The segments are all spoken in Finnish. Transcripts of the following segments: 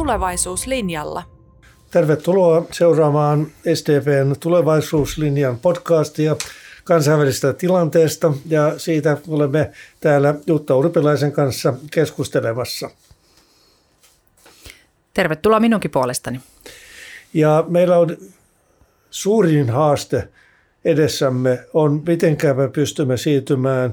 tulevaisuuslinjalla. Tervetuloa seuraamaan STPn tulevaisuuslinjan podcastia kansainvälisestä tilanteesta ja siitä olemme täällä Jutta Urpilaisen kanssa keskustelemassa. Tervetuloa minunkin puolestani. Ja meillä on suurin haaste edessämme on, miten me pystymme siirtymään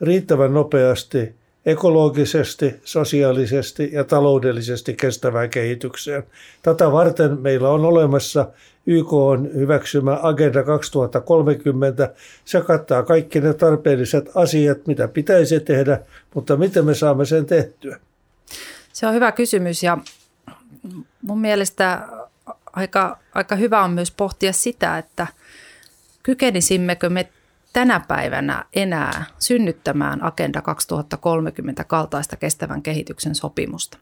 riittävän nopeasti ekologisesti, sosiaalisesti ja taloudellisesti kestävään kehitykseen. Tätä varten meillä on olemassa YK on hyväksymä Agenda 2030. Se kattaa kaikki ne tarpeelliset asiat, mitä pitäisi tehdä, mutta miten me saamme sen tehtyä? Se on hyvä kysymys ja mun mielestä aika, aika hyvä on myös pohtia sitä, että kykenisimmekö me tänä päivänä enää synnyttämään Agenda 2030 kaltaista kestävän kehityksen sopimusta.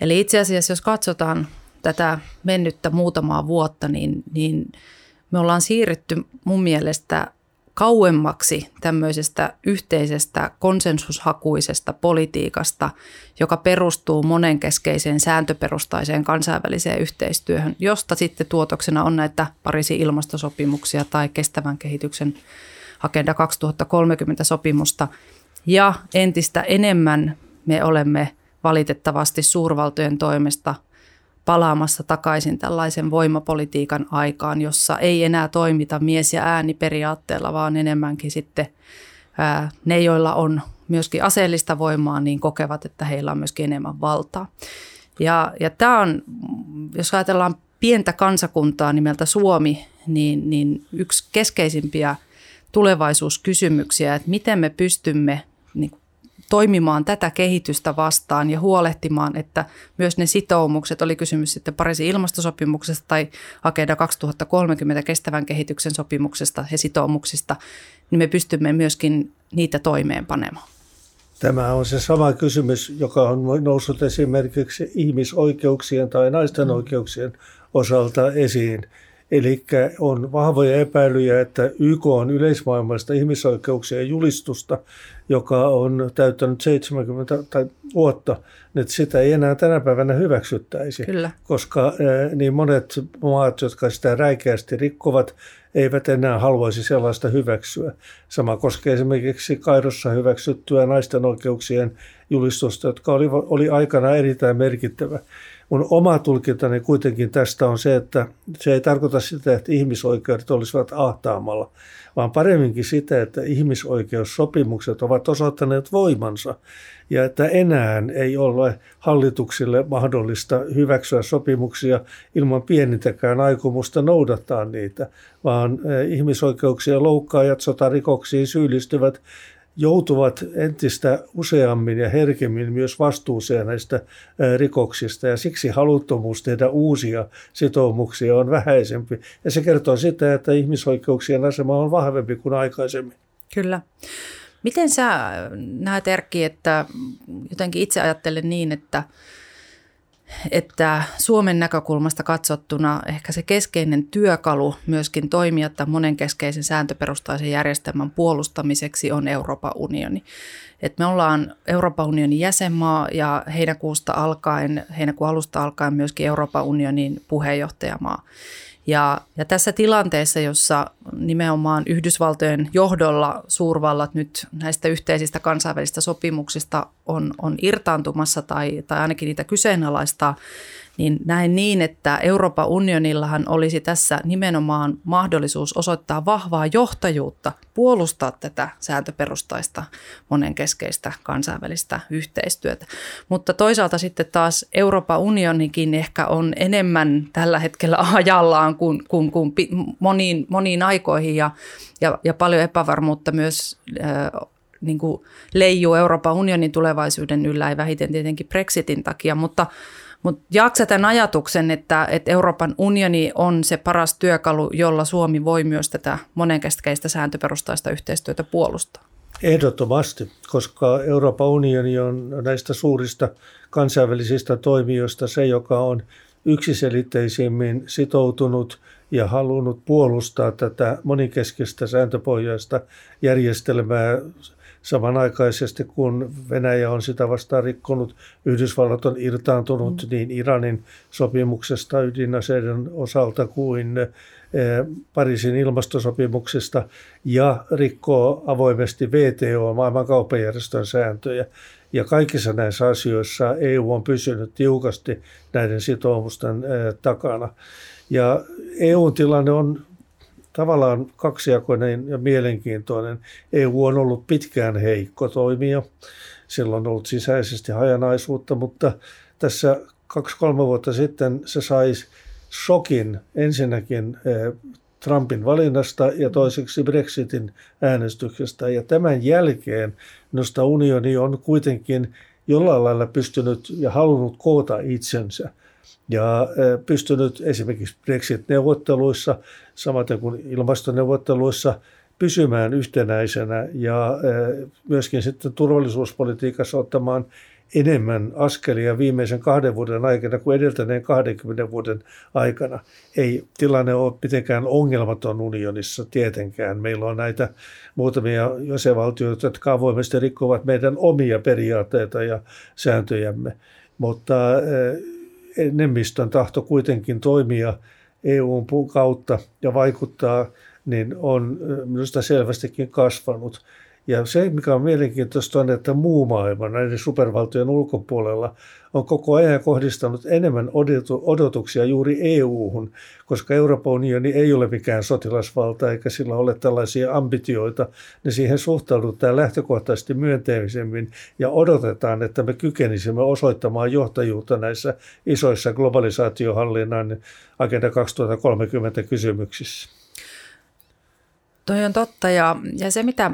Eli itse asiassa, jos katsotaan tätä mennyttä muutamaa vuotta, niin, niin me ollaan siirrytty mun mielestä kauemmaksi tämmöisestä yhteisestä konsensushakuisesta politiikasta, joka perustuu monenkeskeiseen sääntöperustaiseen kansainväliseen yhteistyöhön, josta sitten tuotoksena on näitä Pariisin ilmastosopimuksia tai kestävän kehityksen Agenda 2030 sopimusta. Ja entistä enemmän me olemme valitettavasti suurvaltojen toimesta palaamassa takaisin tällaisen voimapolitiikan aikaan, jossa ei enää toimita mies- ja ääniperiaatteella, vaan enemmänkin sitten ää, ne, joilla on myöskin aseellista voimaa, niin kokevat, että heillä on myöskin enemmän valtaa. Ja, ja tämä on, jos ajatellaan pientä kansakuntaa nimeltä Suomi, niin, niin yksi keskeisimpiä tulevaisuuskysymyksiä, että miten me pystymme niin toimimaan tätä kehitystä vastaan ja huolehtimaan, että myös ne sitoumukset, oli kysymys sitten Pariisin ilmastosopimuksesta tai Agenda 2030 kestävän kehityksen sopimuksesta ja sitoumuksista, niin me pystymme myöskin niitä toimeenpanemaan. Tämä on se sama kysymys, joka on noussut esimerkiksi ihmisoikeuksien tai naisten oikeuksien osalta esiin. Eli on vahvoja epäilyjä, että YK on yleismaailmallista ihmisoikeuksien julistusta, joka on täyttänyt 70 tai vuotta, että sitä ei enää tänä päivänä hyväksyttäisi. Kyllä. Koska niin monet maat, jotka sitä räikeästi rikkovat, eivät enää haluaisi sellaista hyväksyä. Sama koskee esimerkiksi Kairossa hyväksyttyä naisten oikeuksien julistusta, jotka oli, oli aikana erittäin merkittävä. Mun oma tulkintani kuitenkin tästä on se, että se ei tarkoita sitä, että ihmisoikeudet olisivat ahtaamalla, vaan paremminkin sitä, että ihmisoikeussopimukset ovat osoittaneet voimansa ja että enää ei ole hallituksille mahdollista hyväksyä sopimuksia ilman pienintäkään aikomusta noudattaa niitä, vaan eh, ihmisoikeuksien loukkaajat sotarikoksiin syyllistyvät joutuvat entistä useammin ja herkemmin myös vastuuseen näistä rikoksista ja siksi haluttomuus tehdä uusia sitoumuksia on vähäisempi. Ja se kertoo sitä, että ihmisoikeuksien asema on vahvempi kuin aikaisemmin. Kyllä. Miten sä näet Erkki, että jotenkin itse ajattelen niin, että – että Suomen näkökulmasta katsottuna ehkä se keskeinen työkalu myöskin toimia tämän monenkeskeisen sääntöperustaisen järjestelmän puolustamiseksi on Euroopan unioni. Et me ollaan Euroopan unionin jäsenmaa ja heinäkuusta alkaen, heinäkuun alusta alkaen myöskin Euroopan unionin puheenjohtajamaa. Ja, ja tässä tilanteessa, jossa nimenomaan Yhdysvaltojen johdolla suurvallat nyt näistä yhteisistä kansainvälisistä sopimuksista on, on irtaantumassa tai, tai ainakin niitä kyseenalaistaa, niin näen niin, että Euroopan unionillahan olisi tässä nimenomaan mahdollisuus osoittaa vahvaa johtajuutta, puolustaa tätä sääntöperustaista monenkeskeistä kansainvälistä yhteistyötä. Mutta toisaalta sitten taas Euroopan unionikin ehkä on enemmän tällä hetkellä ajallaan kuin, kuin, kuin moniin, moniin aikoihin ja, ja, ja paljon epävarmuutta myös äh, niin kuin leijuu Euroopan unionin tulevaisuuden yllä, ei vähiten tietenkin Brexitin takia, mutta mutta jaksa tämän ajatuksen, että, että Euroopan unioni on se paras työkalu, jolla Suomi voi myös tätä monenkeskeistä sääntöperustaista yhteistyötä puolustaa? Ehdottomasti, koska Euroopan unioni on näistä suurista kansainvälisistä toimijoista se, joka on yksiselitteisimmin sitoutunut ja halunnut puolustaa tätä monikeskistä sääntöpohjaista järjestelmää samanaikaisesti kun Venäjä on sitä vastaan rikkonut, Yhdysvallat on irtaantunut mm. niin Iranin sopimuksesta ydinaseiden osalta kuin eh, Pariisin ilmastosopimuksesta ja rikkoo avoimesti VTO, maailman kauppajärjestön sääntöjä. Ja kaikissa näissä asioissa EU on pysynyt tiukasti näiden sitoumusten eh, takana. Ja EUn tilanne on tavallaan kaksijakoinen ja mielenkiintoinen. EU on ollut pitkään heikko toimija. Sillä on ollut sisäisesti hajanaisuutta, mutta tässä kaksi-kolme vuotta sitten se sai shokin ensinnäkin eh, Trumpin valinnasta ja toiseksi Brexitin äänestyksestä. Ja tämän jälkeen minusta unioni on kuitenkin jollain lailla pystynyt ja halunnut koota itsensä ja pystynyt esimerkiksi Brexit-neuvotteluissa, samaten kuin ilmastoneuvotteluissa, pysymään yhtenäisenä ja myöskin sitten turvallisuuspolitiikassa ottamaan enemmän askelia viimeisen kahden vuoden aikana kuin edeltäneen 20 vuoden aikana. Ei tilanne ole mitenkään ongelmaton unionissa tietenkään. Meillä on näitä muutamia jäsenvaltioita, jotka avoimesti rikkovat meidän omia periaatteita ja sääntöjämme. Mutta enemmistön tahto kuitenkin toimia EUn kautta ja vaikuttaa, niin on minusta selvästikin kasvanut. Ja se, mikä on mielenkiintoista, on, että muu maailma näiden supervaltojen ulkopuolella on koko ajan kohdistanut enemmän odotuksia juuri EU-hun, koska Euroopan unioni ei ole mikään sotilasvalta eikä sillä ole tällaisia ambitioita, niin siihen suhtaudutaan lähtökohtaisesti myönteisemmin ja odotetaan, että me kykenisimme osoittamaan johtajuutta näissä isoissa globalisaatiohallinnan Agenda 2030 kysymyksissä. Toi on totta ja, ja se, mitä,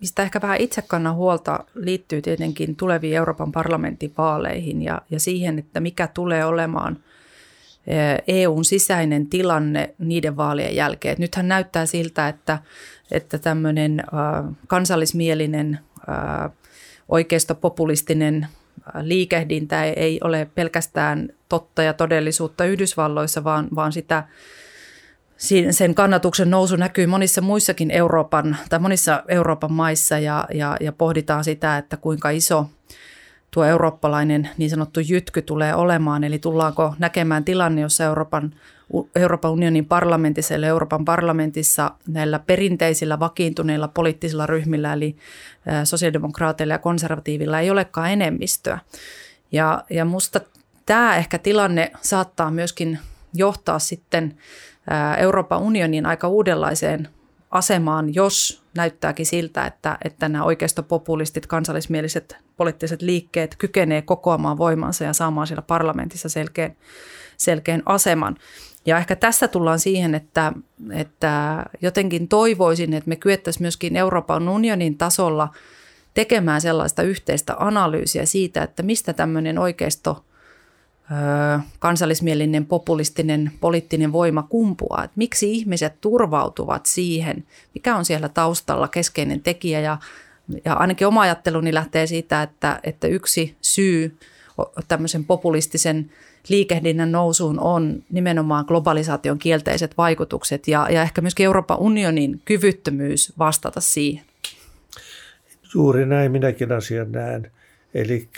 mistä ehkä vähän itse kannan huolta, liittyy tietenkin tuleviin Euroopan parlamentin vaaleihin ja, ja siihen, että mikä tulee olemaan EUn e sisäinen tilanne niiden vaalien jälkeen. nythän näyttää siltä, että, että tämmöinen äh, kansallismielinen, äh, oikeistopopulistinen liikehdintä ei ole pelkästään totta ja todellisuutta Yhdysvalloissa, vaan, vaan sitä sen kannatuksen nousu näkyy monissa muissakin Euroopan tai monissa Euroopan maissa ja, ja, ja pohditaan sitä, että kuinka iso tuo eurooppalainen niin sanottu jytky tulee olemaan. Eli tullaanko näkemään tilanne, jossa Euroopan, Euroopan unionin parlamentissa eli Euroopan parlamentissa näillä perinteisillä vakiintuneilla poliittisilla ryhmillä eli sosiaalidemokraateilla ja konservatiivilla ei olekaan enemmistöä. Ja, ja musta tämä ehkä tilanne saattaa myöskin johtaa sitten Euroopan unionin aika uudenlaiseen asemaan, jos näyttääkin siltä, että, että nämä oikeistopopulistit, kansallismieliset poliittiset liikkeet kykenee kokoamaan voimansa ja saamaan siellä parlamentissa selkeän, selkeän aseman. Ja ehkä tässä tullaan siihen, että, että jotenkin toivoisin, että me kyettäisiin myöskin Euroopan unionin tasolla tekemään sellaista yhteistä analyysiä siitä, että mistä tämmöinen oikeisto kansallismielinen populistinen poliittinen voima kumpuaa. Että miksi ihmiset turvautuvat siihen, mikä on siellä taustalla keskeinen tekijä ja, ja ainakin oma ajatteluni lähtee siitä, että, että yksi syy tämmöisen populistisen liikehdinnän nousuun on nimenomaan globalisaation kielteiset vaikutukset ja, ja ehkä myöskin Euroopan unionin kyvyttömyys vastata siihen. Juuri näin minäkin asian näen. Eli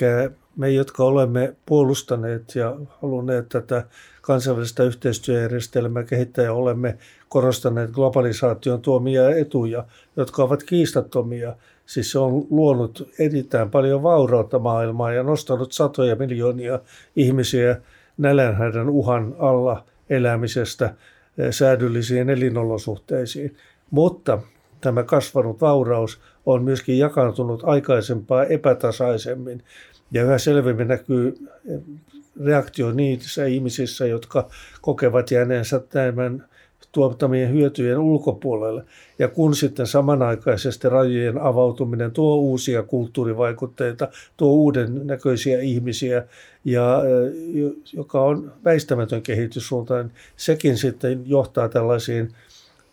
me, jotka olemme puolustaneet ja halunneet tätä kansainvälistä yhteistyöjärjestelmää kehittää ja olemme korostaneet globalisaation tuomia etuja, jotka ovat kiistattomia. Siis se on luonut erittäin paljon vaurautta maailmaa ja nostanut satoja miljoonia ihmisiä nälänhädän uhan alla elämisestä eh, säädyllisiin elinolosuhteisiin. Mutta tämä kasvanut vauraus on myöskin jakaantunut aikaisempaa epätasaisemmin. Ja yhä selvemmin näkyy reaktio niissä ihmisissä, jotka kokevat jääneensä tämän tuottamien hyötyjen ulkopuolelle. Ja kun sitten samanaikaisesti rajojen avautuminen tuo uusia kulttuurivaikutteita, tuo uuden näköisiä ihmisiä, ja, joka on väistämätön kehityssuuntaan, sekin sitten johtaa tällaisiin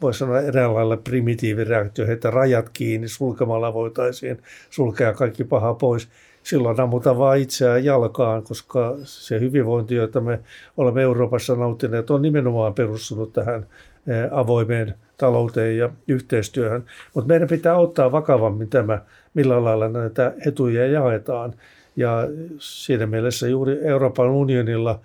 voisi sanoa eräänlailla primitiivireaktio, että rajat kiinni sulkemalla voitaisiin sulkea kaikki paha pois. Silloin ammutaan vaan itseään jalkaan, koska se hyvinvointi, jota me olemme Euroopassa nauttineet, on nimenomaan perustunut tähän avoimeen talouteen ja yhteistyöhön. Mutta meidän pitää ottaa vakavammin tämä, millä lailla näitä etuja jaetaan. Ja siinä mielessä juuri Euroopan unionilla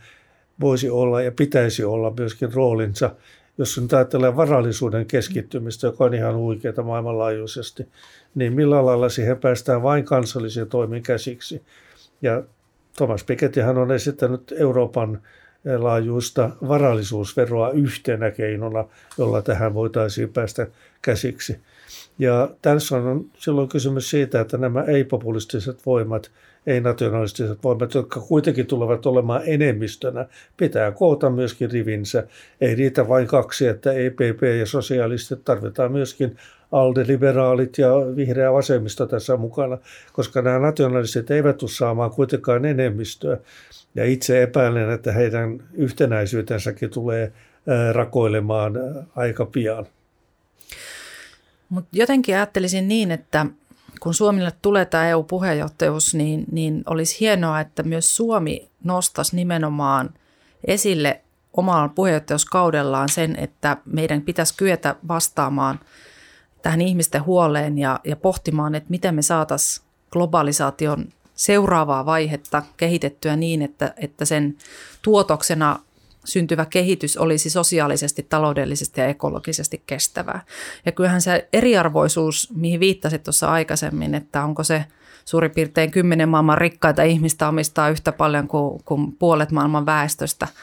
voisi olla ja pitäisi olla myöskin roolinsa, jos nyt ajattelee varallisuuden keskittymistä, joka on ihan huikeaa maailmanlaajuisesti, niin millä lailla siihen päästään vain kansallisiin toimin käsiksi. Ja Thomas Pikettyhän on esittänyt Euroopan laajuista varallisuusveroa yhtenä keinona, jolla tähän voitaisiin päästä käsiksi. Ja tässä on silloin kysymys siitä, että nämä ei-populistiset voimat, ei-nationalistiset voimat, jotka kuitenkin tulevat olemaan enemmistönä, pitää koota myöskin rivinsä. Ei riitä vain kaksi, että EPP ja sosialistit, tarvitaan myöskin ALDE-liberaalit ja vihreä vasemmisto tässä mukana, koska nämä nationalistit eivät tule saamaan kuitenkaan enemmistöä. Ja itse epäilen, että heidän yhtenäisyytensäkin tulee rakoilemaan aika pian. Mutta jotenkin ajattelisin niin, että kun Suomille tulee tämä EU-puheenjohtajuus, niin, niin olisi hienoa, että myös Suomi nostaisi nimenomaan esille omalla puheenjohtajuuskaudellaan sen, että meidän pitäisi kyetä vastaamaan tähän ihmisten huoleen ja, ja pohtimaan, että miten me saataisiin globalisaation seuraavaa vaihetta kehitettyä niin, että, että sen tuotoksena syntyvä kehitys olisi sosiaalisesti, taloudellisesti ja ekologisesti kestävää. Ja kyllähän se eriarvoisuus, mihin viittasit tuossa aikaisemmin, että onko se suurin piirtein kymmenen maailman rikkaita ihmistä omistaa yhtä paljon kuin, kuin puolet maailman väestöstä –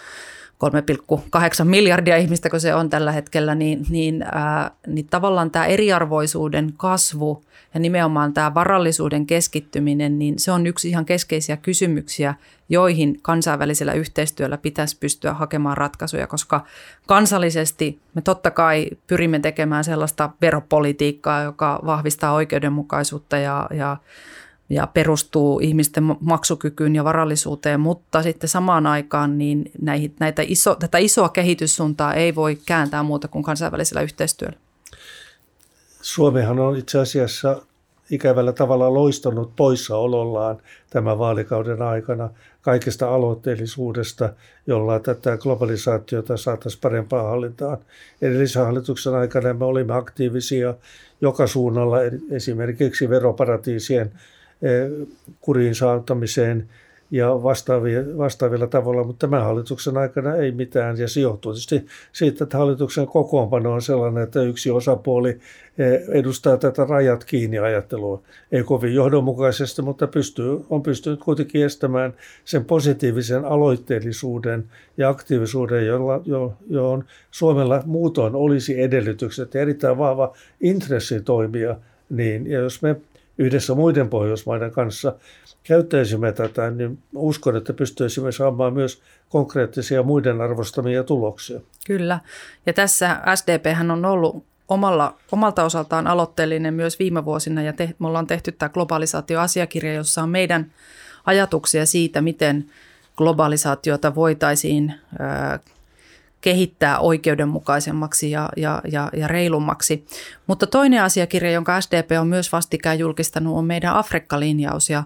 3,8 miljardia ihmistä, kun se on tällä hetkellä, niin, niin, ää, niin tavallaan tämä eriarvoisuuden kasvu ja nimenomaan tämä varallisuuden keskittyminen, niin se on yksi ihan keskeisiä kysymyksiä, joihin kansainvälisellä yhteistyöllä pitäisi pystyä hakemaan ratkaisuja, koska kansallisesti me totta kai pyrimme tekemään sellaista veropolitiikkaa, joka vahvistaa oikeudenmukaisuutta ja, ja ja perustuu ihmisten maksukykyyn ja varallisuuteen, mutta sitten samaan aikaan niin näihin, näitä iso, tätä isoa kehityssuuntaa ei voi kääntää muuta kuin kansainvälisellä yhteistyöllä. Suomihan on itse asiassa ikävällä tavalla loistunut poissaolollaan tämän vaalikauden aikana kaikesta aloitteellisuudesta, jolla tätä globalisaatiota saataisiin parempaan hallintaan. Edellisen hallituksen aikana me olimme aktiivisia joka suunnalla esimerkiksi veroparatiisien kuriin saattamiseen ja vastaavilla tavalla, mutta tämän hallituksen aikana ei mitään. Ja se johtuu tietysti siitä, että hallituksen kokoonpano on sellainen, että yksi osapuoli edustaa tätä rajat kiinni ajattelua. Ei kovin johdonmukaisesti, mutta pystyy, on pystynyt kuitenkin estämään sen positiivisen aloitteellisuuden ja aktiivisuuden, jolla, jo, johon Suomella muutoin olisi edellytykset ja erittäin vahva intressi toimia niin, ja jos me yhdessä muiden Pohjoismaiden kanssa käyttäisimme tätä, niin uskon, että pystyisimme saamaan myös konkreettisia muiden arvostamia tuloksia. Kyllä. Ja tässä SDP on ollut omalla, omalta osaltaan aloitteellinen myös viime vuosina ja te, me ollaan tehty tämä globalisaatioasiakirja, jossa on meidän ajatuksia siitä, miten globalisaatiota voitaisiin kehittää oikeudenmukaisemmaksi ja, ja, ja, ja reilummaksi. Mutta toinen asiakirja, jonka SDP on myös vastikään julkistanut, on meidän Afrikka-linjaus. Ja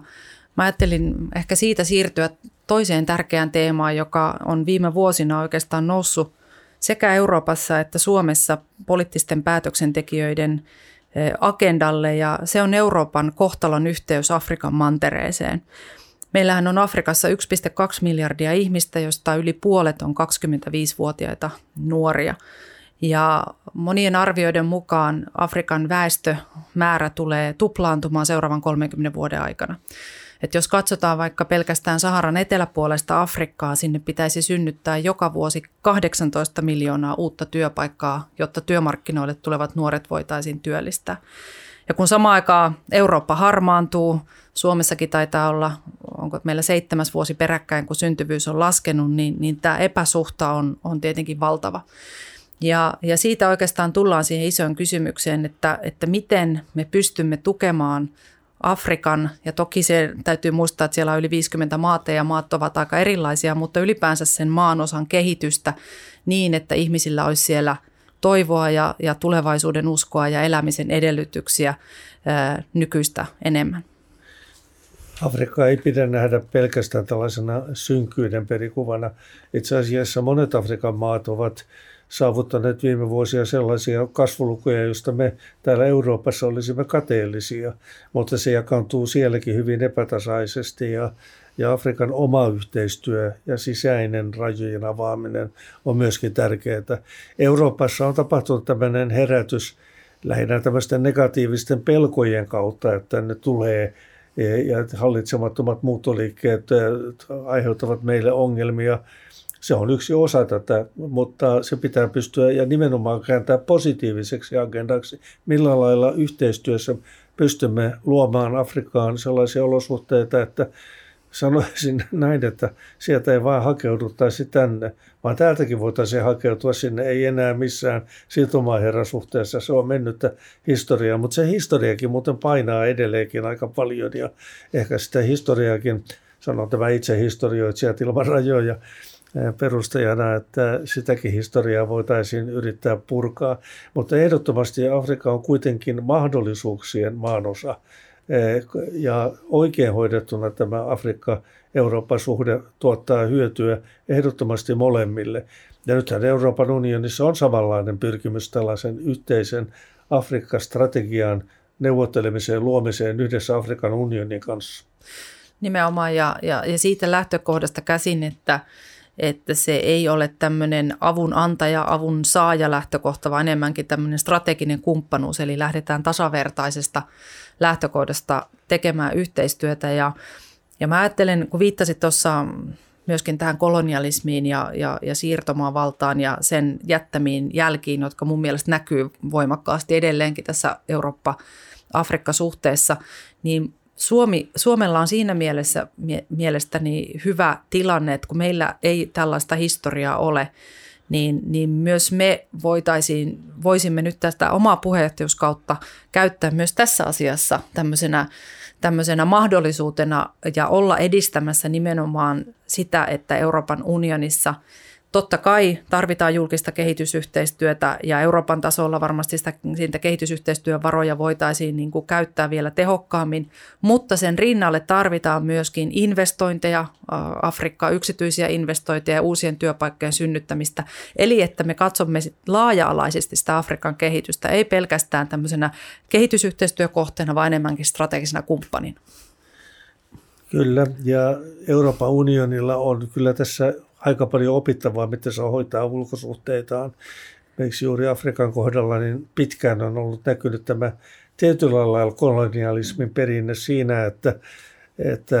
mä ajattelin ehkä siitä siirtyä toiseen tärkeään teemaan, joka on viime vuosina oikeastaan noussut sekä Euroopassa että Suomessa poliittisten päätöksentekijöiden eh, agendalle ja se on Euroopan kohtalon yhteys Afrikan mantereeseen. Meillähän on Afrikassa 1,2 miljardia ihmistä, josta yli puolet on 25-vuotiaita nuoria. Ja monien arvioiden mukaan Afrikan väestömäärä tulee tuplaantumaan seuraavan 30 vuoden aikana. Et jos katsotaan vaikka pelkästään Saharan eteläpuolesta Afrikkaa, sinne pitäisi synnyttää joka vuosi 18 miljoonaa uutta työpaikkaa, jotta työmarkkinoille tulevat nuoret voitaisiin työllistää. Ja kun samaan aikaan Eurooppa harmaantuu, Suomessakin taitaa olla, onko meillä seitsemäs vuosi peräkkäin, kun syntyvyys on laskenut, niin, niin tämä epäsuhta on, on tietenkin valtava. Ja, ja siitä oikeastaan tullaan siihen isoon kysymykseen, että, että miten me pystymme tukemaan Afrikan, ja toki se täytyy muistaa, että siellä on yli 50 maata ja maat ovat aika erilaisia, mutta ylipäänsä sen maanosan kehitystä niin, että ihmisillä olisi siellä toivoa ja, ja tulevaisuuden uskoa ja elämisen edellytyksiä ää, nykyistä enemmän. Afrikka ei pidä nähdä pelkästään tällaisena synkkyyden perikuvana. Itse asiassa monet Afrikan maat ovat saavuttaneet viime vuosia sellaisia kasvulukuja, joista me täällä Euroopassa olisimme kateellisia, mutta se jakaantuu sielläkin hyvin epätasaisesti ja, ja Afrikan oma yhteistyö ja sisäinen rajojen avaaminen on myöskin tärkeää. Euroopassa on tapahtunut tämmöinen herätys lähinnä tämmöisten negatiivisten pelkojen kautta, että ne tulee ja hallitsemattomat muuttoliikkeet aiheuttavat meille ongelmia. Se on yksi osa tätä, mutta se pitää pystyä ja nimenomaan kääntää positiiviseksi agendaksi. Millä lailla yhteistyössä pystymme luomaan Afrikkaan sellaisia olosuhteita, että sanoisin näin, että sieltä ei vain hakeuduttaisi tänne, vaan täältäkin voitaisiin hakeutua sinne, ei enää missään siirtomaaherrasuhteessa, se on mennyttä historiaa, mutta se historiakin muuten painaa edelleenkin aika paljon ja ehkä sitä historiaakin, sanon tämä itse historioitsijat ilman rajoja, perustajana, että sitäkin historiaa voitaisiin yrittää purkaa. Mutta ehdottomasti Afrikka on kuitenkin mahdollisuuksien maanosa. Ja oikein hoidettuna tämä Afrikka-Eurooppa-suhde tuottaa hyötyä ehdottomasti molemmille. Ja nythän Euroopan unionissa on samanlainen pyrkimys tällaisen yhteisen Afrikka-strategian neuvottelemiseen luomiseen yhdessä Afrikan unionin kanssa. Nimenomaan ja, ja, ja siitä lähtökohdasta käsin, että, että se ei ole tämmöinen avun antaja, avun saaja lähtökohta, vaan enemmänkin tämmöinen strateginen kumppanuus, eli lähdetään tasavertaisesta lähtökohdasta tekemään yhteistyötä. Ja, ja mä ajattelen, kun viittasit tuossa myöskin tähän kolonialismiin ja, ja, ja siirtomaavaltaan ja sen jättämiin jälkiin, jotka mun mielestä näkyy voimakkaasti edelleenkin tässä Eurooppa-Afrikka-suhteessa, niin Suomi, Suomella on siinä mielessä mie, mielestäni hyvä tilanne, että kun meillä ei tällaista historiaa ole, niin, niin myös me voitaisiin, voisimme nyt tästä omaa puheenjohtajuuskautta käyttää myös tässä asiassa tämmöisenä, tämmöisenä mahdollisuutena ja olla edistämässä nimenomaan sitä, että Euroopan unionissa – Totta kai tarvitaan julkista kehitysyhteistyötä ja Euroopan tasolla varmasti sitä, siitä kehitysyhteistyön varoja voitaisiin niin kuin käyttää vielä tehokkaammin, mutta sen rinnalle tarvitaan myöskin investointeja, Afrikkaa yksityisiä investointeja ja uusien työpaikkojen synnyttämistä. Eli että me katsomme laaja-alaisesti sitä Afrikan kehitystä, ei pelkästään tämmöisenä kehitysyhteistyökohteena, vaan enemmänkin strategisena kumppanina. Kyllä, ja Euroopan unionilla on kyllä tässä aika paljon opittavaa, miten se hoitaa ulkosuhteitaan. Miksi juuri Afrikan kohdalla niin pitkään on ollut näkynyt tämä tietyllä lailla kolonialismin perinne siinä, että, että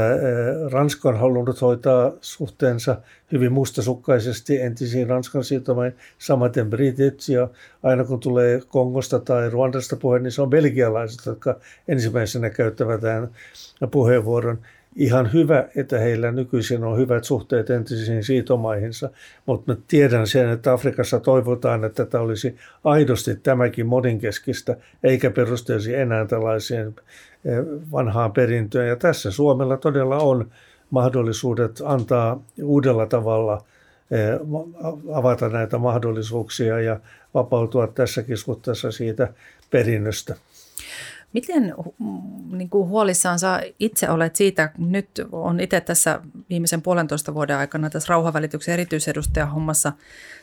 Ranska on halunnut hoitaa suhteensa hyvin mustasukkaisesti entisiin Ranskan siirtomain, samaten britit, ja aina kun tulee Kongosta tai Ruandasta puhe, niin se on belgialaiset, jotka ensimmäisenä käyttävät tämän puheenvuoron ihan hyvä, että heillä nykyisin on hyvät suhteet entisiin siitomaihinsa, mutta mä tiedän sen, että Afrikassa toivotaan, että tämä olisi aidosti tämäkin moninkeskistä, eikä perusteisi enää tällaiseen eh, vanhaan perintöön. Ja tässä Suomella todella on mahdollisuudet antaa uudella tavalla eh, avata näitä mahdollisuuksia ja vapautua tässäkin suhteessa siitä perinnöstä. Miten niin kuin huolissaan sä itse olet siitä, nyt on itse tässä viimeisen puolentoista vuoden aikana tässä rauhanvälityksen erityisedustajan hommassa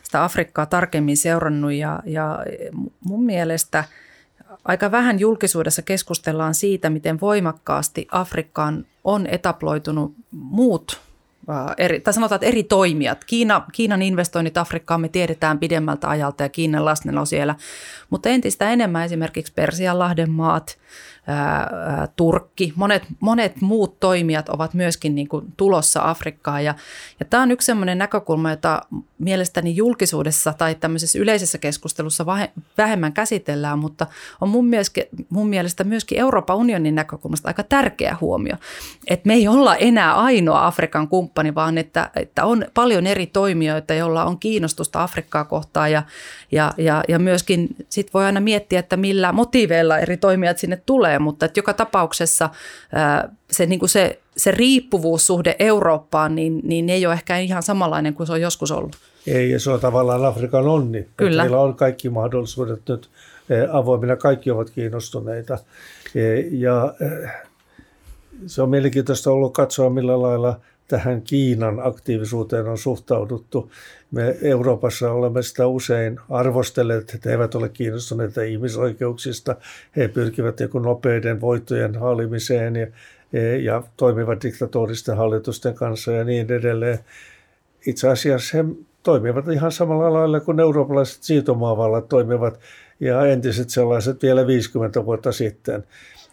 sitä Afrikkaa tarkemmin seurannut ja, ja mun mielestä aika vähän julkisuudessa keskustellaan siitä, miten voimakkaasti Afrikkaan on etaploitunut muut eri, tai sanotaan, että eri toimijat. Kiina, Kiinan investoinnit Afrikkaan me tiedetään pidemmältä ajalta ja Kiinan läsnäolo siellä, mutta entistä enemmän esimerkiksi Persianlahden maat, Turkki, monet, monet muut toimijat ovat myöskin niin kuin tulossa Afrikkaan. Ja, ja tämä on yksi sellainen näkökulma, jota mielestäni julkisuudessa tai tämmöisessä yleisessä keskustelussa vähemmän käsitellään, mutta on mun mielestä, mun mielestä myöskin Euroopan unionin näkökulmasta aika tärkeä huomio, että me ei olla enää ainoa Afrikan kumppani, vaan että, että on paljon eri toimijoita, joilla on kiinnostusta Afrikkaa kohtaan. Ja, ja, ja, ja myöskin sit voi aina miettiä, että millä motiiveilla eri toimijat sinne tulee, mutta että joka tapauksessa se, niin kuin se, se riippuvuussuhde Eurooppaan, niin, niin ei ole ehkä ihan samanlainen kuin se on joskus ollut. Ei, ja se on tavallaan Afrikan onni. Kyllä. Meillä on kaikki mahdollisuudet nyt avoimina, kaikki ovat kiinnostuneita. Ja se on mielenkiintoista ollut katsoa, millä lailla tähän Kiinan aktiivisuuteen on suhtauduttu. Me Euroopassa olemme sitä usein arvostelleet, että he eivät ole kiinnostuneita ihmisoikeuksista. He pyrkivät joku nopeiden voittojen haalimiseen ja, ja toimivat diktatoristen hallitusten kanssa ja niin edelleen. Itse asiassa he toimivat ihan samalla lailla kuin eurooppalaiset siirtomaavallat toimivat ja entiset sellaiset vielä 50 vuotta sitten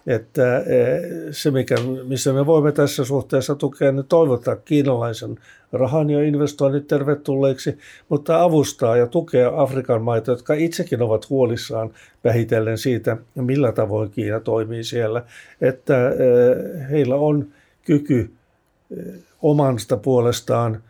että eh, se, mikä, missä me voimme tässä suhteessa tukea, niin toivottaa kiinalaisen rahan ja investoinnit tervetulleiksi, mutta avustaa ja tukea Afrikan maita, jotka itsekin ovat huolissaan vähitellen siitä, millä tavoin Kiina toimii siellä, että eh, heillä on kyky eh, omasta puolestaan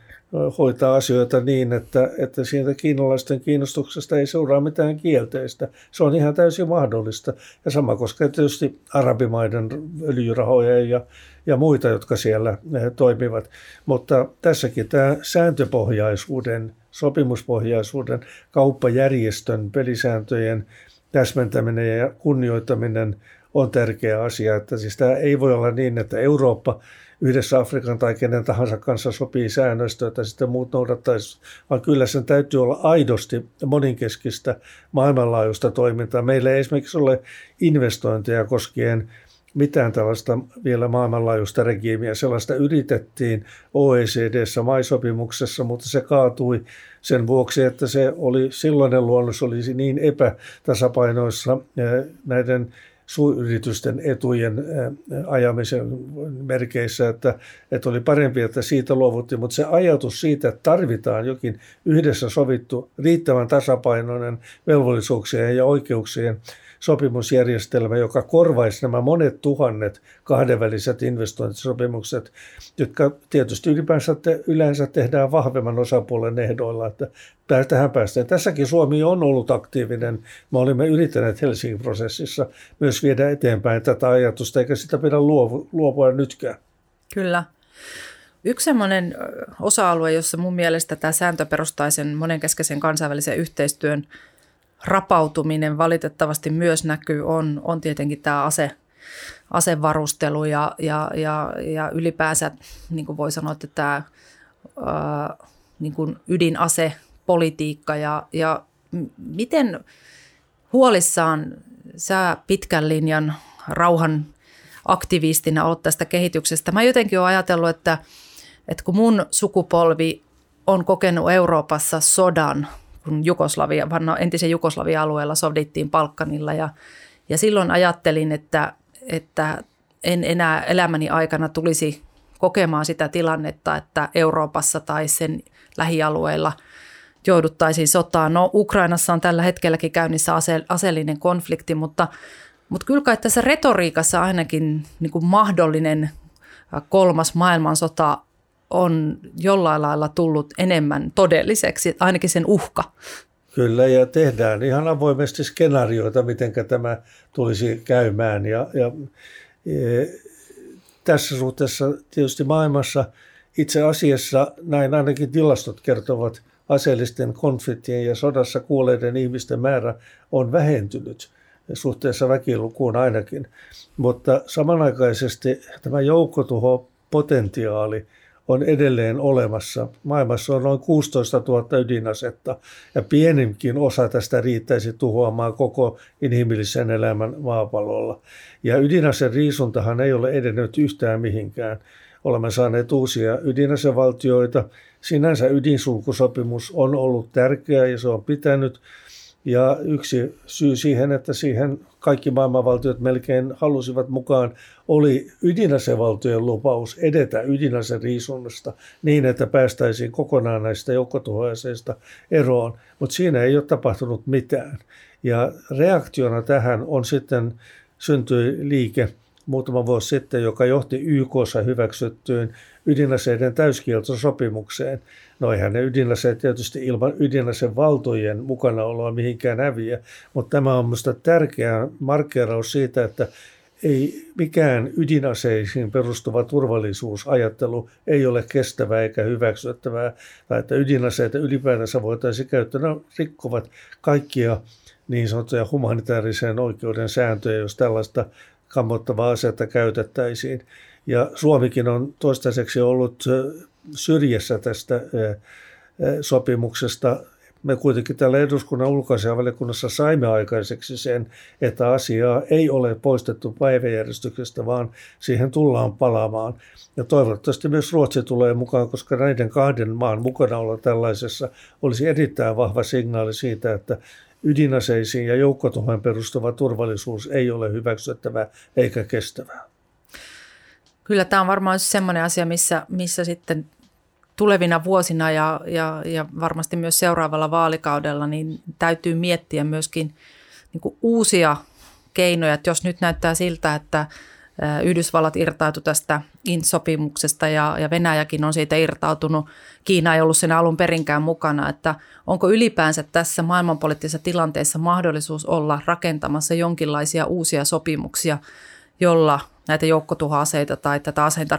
hoitaa asioita niin, että, että siitä kiinalaisten kiinnostuksesta ei seuraa mitään kielteistä. Se on ihan täysin mahdollista. Ja sama koskee tietysti arabimaiden öljyrahoja ja, ja muita, jotka siellä toimivat. Mutta tässäkin tämä sääntöpohjaisuuden, sopimuspohjaisuuden, kauppajärjestön pelisääntöjen täsmentäminen ja kunnioittaminen on tärkeä asia. Että siis tämä ei voi olla niin, että Eurooppa yhdessä Afrikan tai kenen tahansa kanssa sopii säännöstö, että sitten muut noudattaisi, vaan kyllä sen täytyy olla aidosti moninkeskistä maailmanlaajuista toimintaa. Meillä ei esimerkiksi ole investointeja koskien mitään tällaista vielä maailmanlaajuista regiimiä. Sellaista yritettiin OECDssä maisopimuksessa, mutta se kaatui sen vuoksi, että se oli, silloinen luonnos olisi niin epätasapainoissa eh, näiden suuryritysten etujen ajamisen merkeissä, että, että oli parempi, että siitä luovuttiin, mutta se ajatus siitä, että tarvitaan jokin yhdessä sovittu riittävän tasapainoinen velvollisuuksien ja oikeuksien sopimusjärjestelmä, joka korvaisi nämä monet tuhannet kahdenväliset investointisopimukset, jotka tietysti ylipäänsä te, yleensä tehdään vahvemman osapuolen ehdoilla, että tähän päästään. Tässäkin Suomi on ollut aktiivinen. Me olimme yrittäneet Helsingin prosessissa myös viedä eteenpäin tätä ajatusta, eikä sitä pidä luopua nytkään. Kyllä. Yksi sellainen osa-alue, jossa mun mielestä tämä sääntöperustaisen monenkeskeisen kansainvälisen yhteistyön rapautuminen valitettavasti myös näkyy, on, on tietenkin tämä ase, asevarustelu ja, ja, ja, ja ylipäänsä niin kuin voi sanoa, että tämä ää, niin kuin ydinasepolitiikka ja, ja miten huolissaan sä pitkän linjan rauhan aktivistina olet tästä kehityksestä. Mä jotenkin olen ajatellut, että, että kun mun sukupolvi on kokenut Euroopassa sodan kun Jugoslavia, vanno, entisen Jugoslavia-alueella sovittiin Palkkanilla ja, ja silloin ajattelin, että, että en enää elämäni aikana tulisi kokemaan sitä tilannetta, että Euroopassa tai sen lähialueilla jouduttaisiin sotaan. No Ukrainassa on tällä hetkelläkin käynnissä ase, aseellinen konflikti, mutta, mutta kyllä kai tässä retoriikassa ainakin niin kuin mahdollinen kolmas maailmansota on jollain lailla tullut enemmän todelliseksi, ainakin sen uhka. Kyllä, ja tehdään ihan avoimesti skenaarioita, miten tämä tulisi käymään. Ja, ja e, tässä suhteessa tietysti maailmassa itse asiassa näin ainakin tilastot kertovat, aseellisten konfliktien ja sodassa kuolleiden ihmisten määrä on vähentynyt suhteessa väkilukuun ainakin. Mutta samanaikaisesti tämä joukkotuho potentiaali – on edelleen olemassa. Maailmassa on noin 16 000 ydinasetta ja pienimkin osa tästä riittäisi tuhoamaan koko inhimillisen elämän maapallolla. Ja ydinaseen riisuntahan ei ole edennyt yhtään mihinkään. Olemme saaneet uusia ydinasevaltioita. Sinänsä ydinsulkusopimus on ollut tärkeä ja se on pitänyt, ja yksi syy siihen, että siihen kaikki maailmanvaltiot melkein halusivat mukaan, oli ydinasevaltojen lupaus edetä ydinaseriisunnasta niin, että päästäisiin kokonaan näistä joukkotuhoaseista eroon. Mutta siinä ei ole tapahtunut mitään. Ja reaktiona tähän on sitten syntyi liike muutama vuosi sitten, joka johti YKssa hyväksyttyyn ydinaseiden täyskieltosopimukseen. No eihän ne ydinaseet tietysti ilman ydinasevaltojen mukanaoloa mihinkään häviä, mutta tämä on minusta tärkeä markkeraus siitä, että ei mikään ydinaseisiin perustuva turvallisuusajattelu ei ole kestävää eikä hyväksyttävää, tai että ydinaseita ylipäätänsä voitaisiin käyttää. Ne rikkovat kaikkia niin sanottuja humanitaarisen oikeuden sääntöjä, jos tällaista kammottavaa asetta käytettäisiin. Ja Suomikin on toistaiseksi ollut syrjässä tästä sopimuksesta me kuitenkin täällä eduskunnan ulkoasianvaliokunnassa saimme aikaiseksi sen, että asiaa ei ole poistettu päiväjärjestyksestä, vaan siihen tullaan palaamaan. Ja toivottavasti myös Ruotsi tulee mukaan, koska näiden kahden maan mukana olla tällaisessa olisi erittäin vahva signaali siitä, että ydinaseisiin ja joukkotuhojen perustuva turvallisuus ei ole hyväksyttävää eikä kestävää. Kyllä tämä on varmaan semmoinen asia, missä, missä sitten tulevina vuosina ja, ja, ja varmasti myös seuraavalla vaalikaudella, niin täytyy miettiä myöskin niin uusia keinoja. Että jos nyt näyttää siltä, että Yhdysvallat irtautui tästä INT-sopimuksesta ja, ja Venäjäkin on siitä irtautunut. Kiina ei ollut sen alun perinkään mukana, että onko ylipäänsä tässä maailmanpoliittisessa tilanteessa mahdollisuus olla rakentamassa jonkinlaisia uusia sopimuksia, jolla näitä joukkotuhoaseita tai tätä aseita,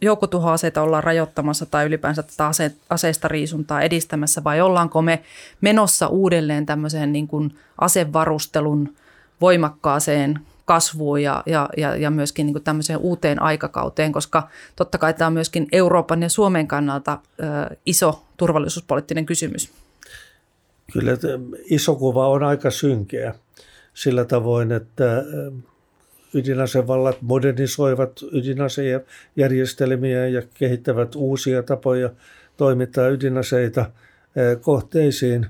joukkotuhoaseita ollaan rajoittamassa tai ylipäänsä tätä ase, aseista riisuntaa edistämässä vai ollaanko me menossa uudelleen tämmöiseen niin kuin asevarustelun voimakkaaseen kasvuun ja, ja, ja, ja myöskin niin kuin tämmöiseen uuteen aikakauteen, koska totta kai tämä on myöskin Euroopan ja Suomen kannalta ö, iso turvallisuuspoliittinen kysymys. Kyllä iso kuva on aika synkeä sillä tavoin, että ydinasevallat modernisoivat ydinasejärjestelmiä ja kehittävät uusia tapoja toimittaa ydinaseita kohteisiin.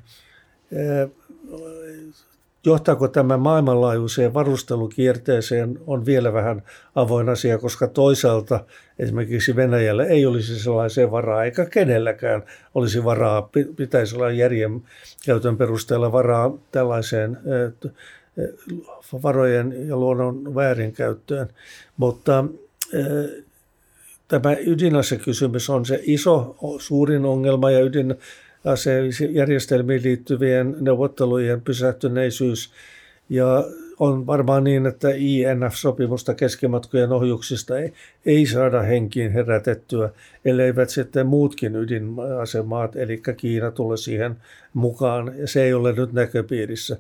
Johtaako tämä maailmanlaajuiseen varustelukierteeseen on vielä vähän avoin asia, koska toisaalta esimerkiksi Venäjällä ei olisi sellaiseen varaa, eikä kenelläkään olisi varaa, pitäisi olla järjen käytön perusteella varaa tällaiseen varojen ja luonnon väärinkäyttöön. Mutta tämä ydinasekysymys on se iso, suurin ongelma ja ydinasejärjestelmiin liittyvien neuvottelujen pysähtyneisyys. Ja on varmaan niin, että INF-sopimusta keskimatkojen ohjuksista ei, ei saada henkiin herätettyä, elleivät sitten muutkin ydinasemaat, eli Kiina, tule siihen mukaan. Ja se ei ole nyt näköpiirissä.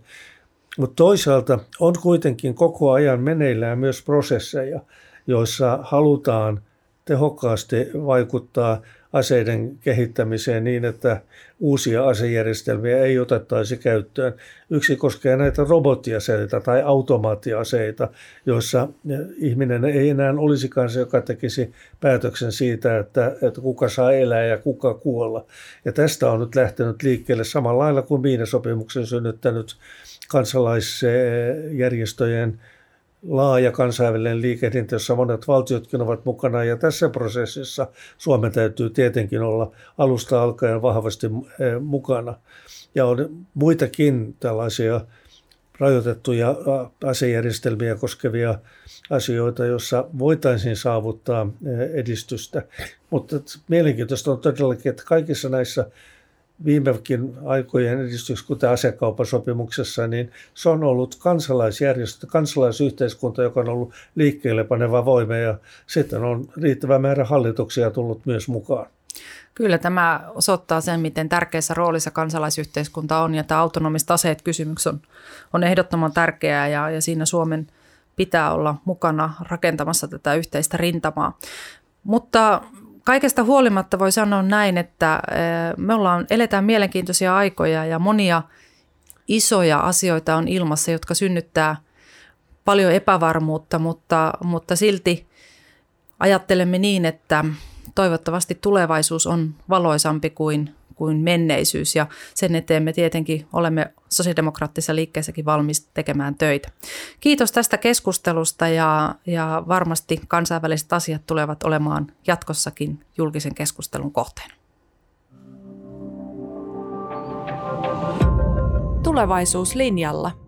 Mutta toisaalta on kuitenkin koko ajan meneillään myös prosesseja, joissa halutaan tehokkaasti vaikuttaa aseiden kehittämiseen niin, että uusia asejärjestelmiä ei otettaisi käyttöön. Yksi koskee näitä robottiaseita tai automaattiaseita, joissa ihminen ei enää olisikaan se, joka tekisi päätöksen siitä, että, että kuka saa elää ja kuka kuolla. Ja tästä on nyt lähtenyt liikkeelle samalla lailla kuin Miinesopimuksen synnyttänyt kansalaisjärjestöjen laaja kansainvälinen liikehdintä, jossa monet valtiotkin ovat mukana. Ja tässä prosessissa Suomen täytyy tietenkin olla alusta alkaen vahvasti eh, mukana. Ja on muitakin tällaisia rajoitettuja asejärjestelmiä koskevia asioita, joissa voitaisiin saavuttaa eh, edistystä. Mutta mielenkiintoista on todellakin, että kaikissa näissä viimekin aikojen edistys, kuten asekaupasopimuksessa, niin se on ollut kansalaisjärjestö, kansalaisyhteiskunta, joka on ollut liikkeelle paneva voima ja sitten on riittävä määrä hallituksia tullut myös mukaan. Kyllä tämä osoittaa sen, miten tärkeässä roolissa kansalaisyhteiskunta on ja tämä autonomista aseet kysymys on, on ehdottoman tärkeää ja, ja siinä Suomen pitää olla mukana rakentamassa tätä yhteistä rintamaa. Mutta kaikesta huolimatta voi sanoa näin, että me ollaan, eletään mielenkiintoisia aikoja ja monia isoja asioita on ilmassa, jotka synnyttää paljon epävarmuutta, mutta, mutta silti ajattelemme niin, että toivottavasti tulevaisuus on valoisampi kuin kuin menneisyys ja sen eteen me tietenkin olemme sosiaalidemokraattisessa liikkeessäkin valmis tekemään töitä. Kiitos tästä keskustelusta ja, ja varmasti kansainväliset asiat tulevat olemaan jatkossakin julkisen keskustelun kohteena. Tulevaisuuslinjalla.